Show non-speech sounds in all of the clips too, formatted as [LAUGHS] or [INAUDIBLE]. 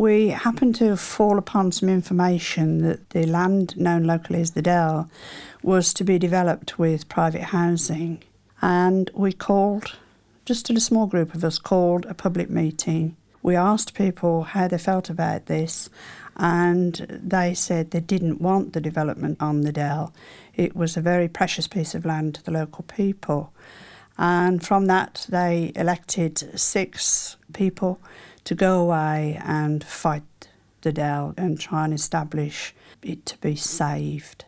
we happened to fall upon some information that the land known locally as the Dell was to be developed with private housing. And we called, just a small group of us called a public meeting. We asked people how they felt about this, and they said they didn't want the development on the Dell. It was a very precious piece of land to the local people. And from that, they elected six people to go away and fight the Dell and try and establish it to be saved.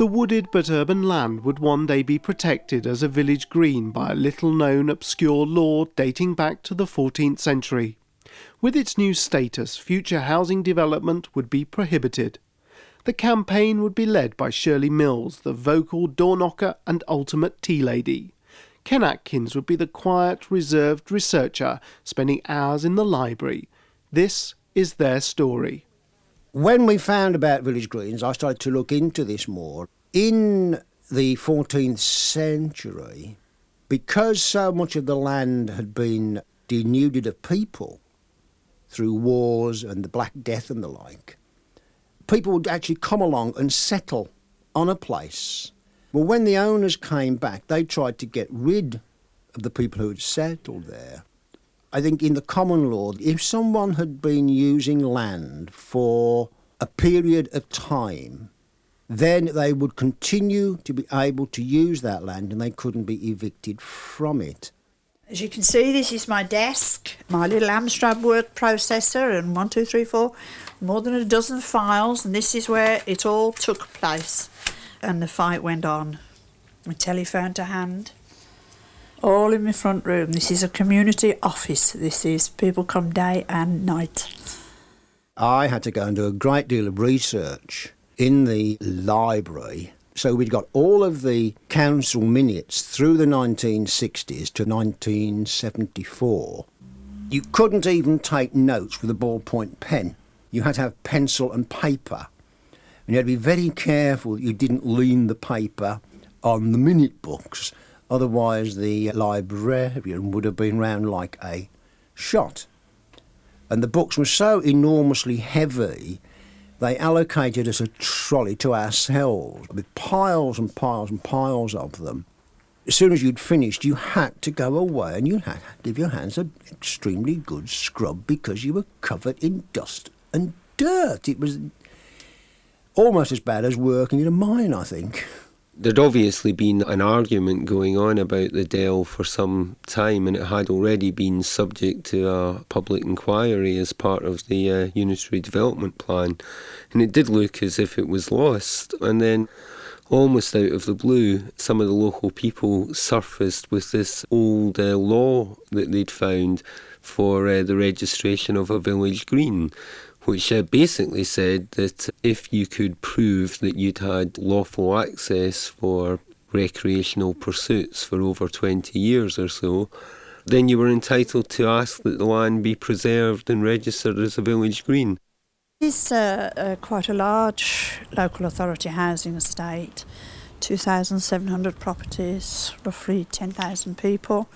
The wooded but urban land would one day be protected as a village green by a little known obscure law dating back to the 14th century. With its new status, future housing development would be prohibited. The campaign would be led by Shirley Mills, the vocal door knocker and ultimate tea lady. Ken Atkins would be the quiet, reserved researcher, spending hours in the library. This is their story. When we found about village greens, I started to look into this more. In the 14th century, because so much of the land had been denuded of people through wars and the Black Death and the like, people would actually come along and settle on a place. Well, when the owners came back, they tried to get rid of the people who had settled there. I think in the common law, if someone had been using land for a period of time, then they would continue to be able to use that land and they couldn't be evicted from it. As you can see, this is my desk, my little Amstrad word processor, and one, two, three, four, more than a dozen files, and this is where it all took place. And the fight went on. My telephone to hand, all in my front room. This is a community office. This is people come day and night. I had to go and do a great deal of research in the library so we'd got all of the council minutes through the 1960s to 1974. You couldn't even take notes with a ballpoint pen. You had to have pencil and paper. And you had to be very careful you didn't lean the paper on the minute books. Otherwise, the librarian would have been round like a shot. And the books were so enormously heavy they allocated us a trolley to ourselves with piles and piles and piles of them. As soon as you'd finished, you had to go away and you had to give your hands an extremely good scrub because you were covered in dust and dirt. It was almost as bad as working in a mine, I think there'd obviously been an argument going on about the Dell for some time, and it had already been subject to a public inquiry as part of the uh, unitary development plan, and it did look as if it was lost. And then, almost out of the blue, some of the local people surfaced with this old uh, law that they'd found for uh, the registration of a village green which basically said that if you could prove that you'd had lawful access for recreational pursuits for over 20 years or so, then you were entitled to ask that the land be preserved and registered as a village green. It's uh, uh, quite a large local authority housing estate, 2,700 properties, roughly 10,000 people.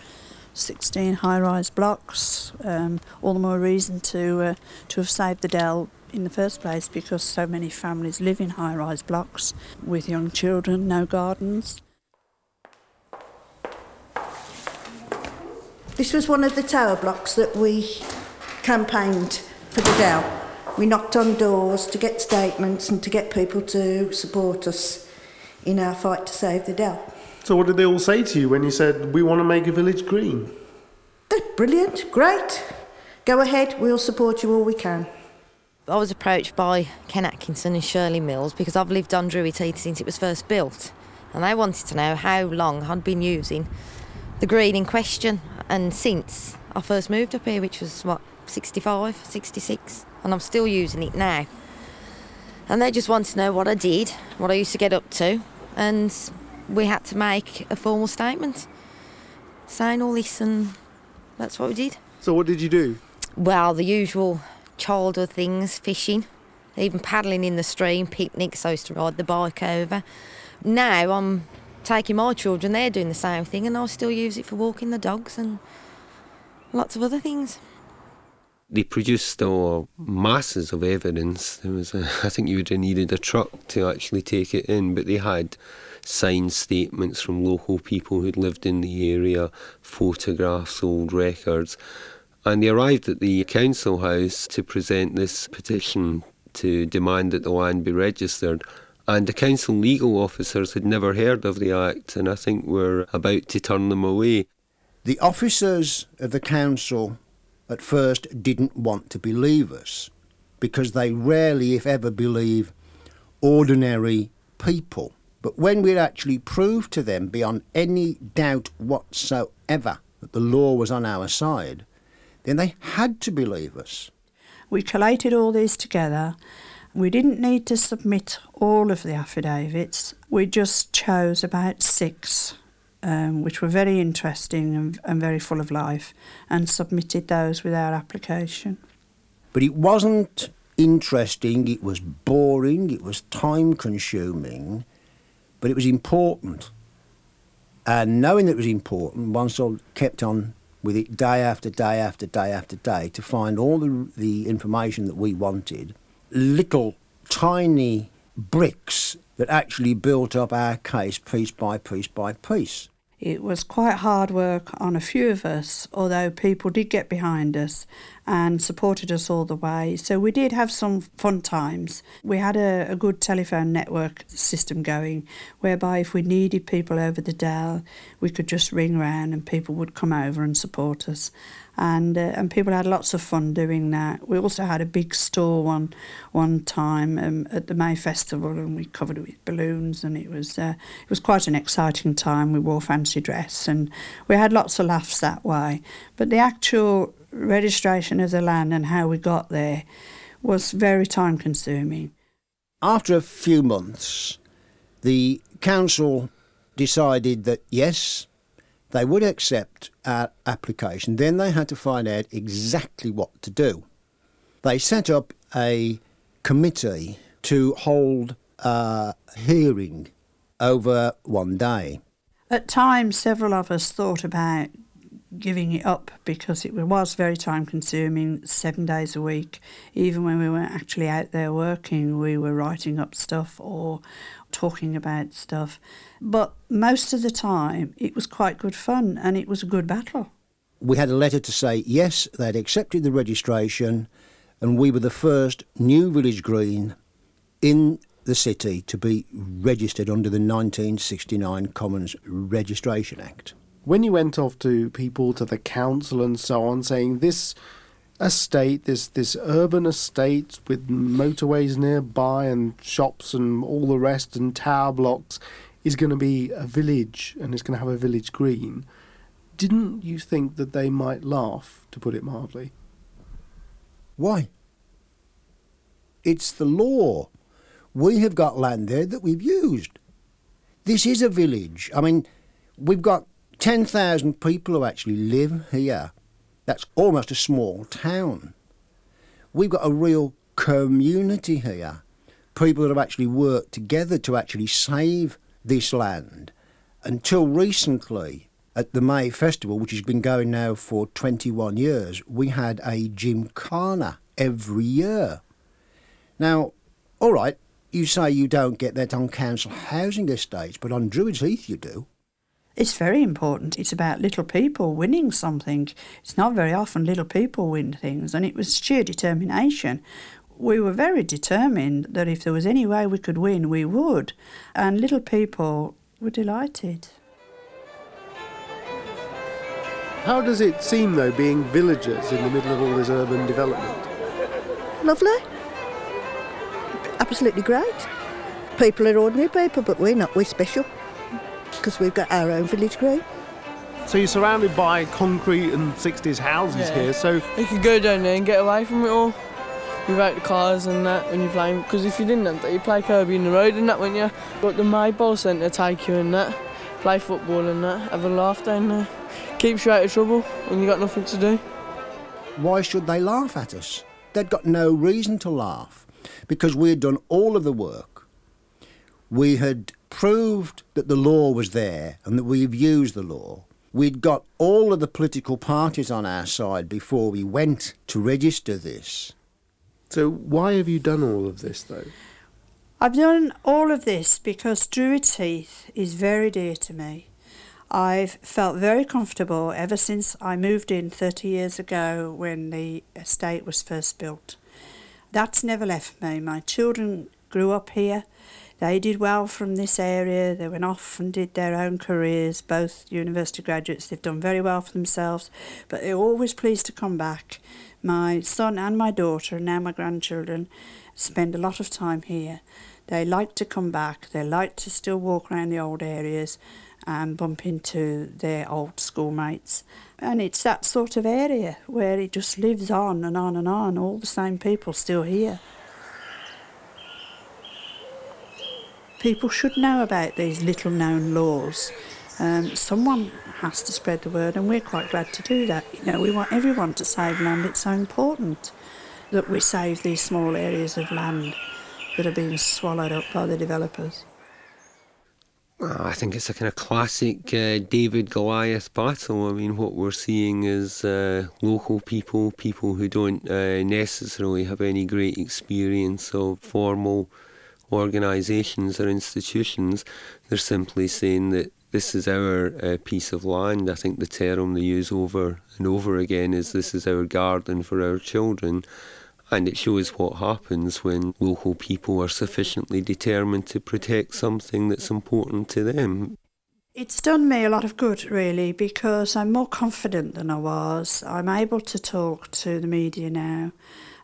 16 high-rise blocks. Um, all the more reason to uh, to have saved the Dell in the first place because so many families live in high-rise blocks with young children, no gardens. This was one of the tower blocks that we campaigned for the Dell. We knocked on doors to get statements and to get people to support us in our fight to save the Dell. So, what did they all say to you when you said, We want to make a village green? They brilliant, great. Go ahead, we'll support you all we can. I was approached by Ken Atkinson and Shirley Mills because I've lived on Druid Heath since it was first built, and they wanted to know how long I'd been using the green in question. And since I first moved up here, which was what, 65, 66, and I'm still using it now. And they just wanted to know what I did, what I used to get up to, and we had to make a formal statement saying all this, and that's what we did. So, what did you do? Well, the usual childhood things fishing, even paddling in the stream, picnics. I used to ride the bike over. Now I'm taking my children, they're doing the same thing, and I still use it for walking the dogs and lots of other things. They produced uh, masses of evidence. There was, a, I think, you would have needed a truck to actually take it in, but they had signed statements from local people who'd lived in the area, photographs, old records, and they arrived at the council house to present this petition to demand that the land be registered. And the council legal officers had never heard of the act, and I think were about to turn them away. The officers of the council at first didn't want to believe us because they rarely, if ever, believe ordinary people. But when we'd actually proved to them beyond any doubt whatsoever that the law was on our side, then they had to believe us. We collated all these together. We didn't need to submit all of the affidavits. We just chose about six, um, which were very interesting and, and very full of life, and submitted those with our application. But it wasn't interesting, it was boring, it was time consuming, but it was important. And knowing that it was important, one sort of kept on with it day after day after day after day to find all the, the information that we wanted. Little tiny bricks that actually built up our case piece by piece by piece. It was quite hard work on a few of us, although people did get behind us and supported us all the way. So we did have some fun times. We had a, a good telephone network system going, whereby if we needed people over the Dell, we could just ring round and people would come over and support us and uh, and people had lots of fun doing that. We also had a big store one one time um, at the May Festival, and we covered it with balloons, and it was uh, it was quite an exciting time. We wore fancy dress, and we had lots of laughs that way. But the actual registration of the land and how we got there was very time consuming. After a few months, the council decided that yes, they would accept our application. Then they had to find out exactly what to do. They set up a committee to hold a hearing over one day. At times, several of us thought about giving it up because it was very time consuming, seven days a week. Even when we weren't actually out there working, we were writing up stuff or talking about stuff. But most of the time, it was quite good fun and it was a good battle. We had a letter to say yes, they'd accepted the registration, and we were the first new village green in the city to be registered under the 1969 Commons Registration Act. When you went off to people, to the council and so on, saying this estate, this this urban estate with motorways nearby and shops and all the rest and tower blocks is going to be a village and it's going to have a village green. Didn't you think that they might laugh, to put it mildly? Why? It's the law. We have got land there that we've used. This is a village. I mean, we've got 10,000 people who actually live here. That's almost a small town. We've got a real community here. People that have actually worked together to actually save this land. Until recently, at the May Festival, which has been going now for 21 years, we had a gymkhana every year. Now, all right, you say you don't get that on council housing estates, but on Druids Heath you do. It's very important. It's about little people winning something. It's not very often little people win things, and it was sheer determination. We were very determined that if there was any way we could win, we would, and little people were delighted. How does it seem, though, being villagers in the middle of all this urban development? Lovely. Absolutely great. People are ordinary people, but we're not. We're special because we've got our own village green. So you're surrounded by concrete and 60s houses Yeah. here, so You could go down there and get away from it all without the cars and that when you're playing. Because if you didn't have that, you'd play Kirby in the road and that, wouldn't you? But the Maypole Centre take you and that, play football and that, have a laugh down there. Keeps you out of trouble when you got nothing to do. Why should they laugh at us? They'd got no reason to laugh because we had done all of the work. We had proved that the law was there and that we've used the law. We'd got all of the political parties on our side before we went to register this. So, why have you done all of this, though? I've done all of this because Druids Heath is very dear to me. I've felt very comfortable ever since I moved in 30 years ago when the estate was first built. That's never left me. My children grew up here. They did well from this area. They went off and did their own careers, both university graduates. They've done very well for themselves, but they're always pleased to come back. My son and my daughter, and now my grandchildren, spend a lot of time here. They like to come back. They like to still walk around the old areas and bump into their old schoolmates. And it's that sort of area where it just lives on and on and on, all the same people still here. People should know about these little known laws. Um, someone has to spread the word, and we're quite glad to do that. You know, we want everyone to save land. It's so important that we save these small areas of land that are being swallowed up by the developers. I think it's a kind of classic uh, David Goliath battle. I mean, what we're seeing is uh, local people, people who don't uh, necessarily have any great experience of formal organisations or institutions. They're simply saying that this is our uh, piece of land. I think the term they use over and over again is this is our garden for our children. And it shows what happens when local people are sufficiently determined to protect something that's important to them. It's done me a lot of good, really, because I'm more confident than I was. I'm able to talk to the media now,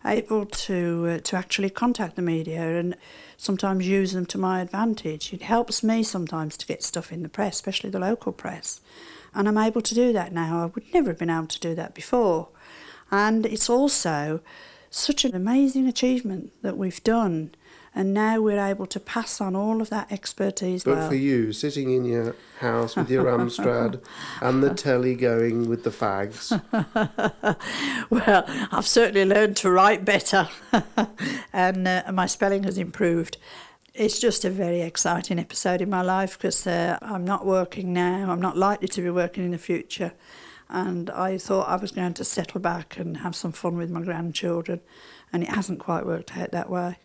able to uh, to actually contact the media and sometimes use them to my advantage. It helps me sometimes to get stuff in the press, especially the local press, and I'm able to do that now. I would never have been able to do that before, and it's also such an amazing achievement that we've done. And now we're able to pass on all of that expertise. But well. for you, sitting in your house with your Amstrad [LAUGHS] and the telly going with the fags. [LAUGHS] well, I've certainly learned to write better, [LAUGHS] and uh, my spelling has improved. It's just a very exciting episode in my life because uh, I'm not working now. I'm not likely to be working in the future and I thought I was going to settle back and have some fun with my grandchildren, and it hasn't quite worked out that way.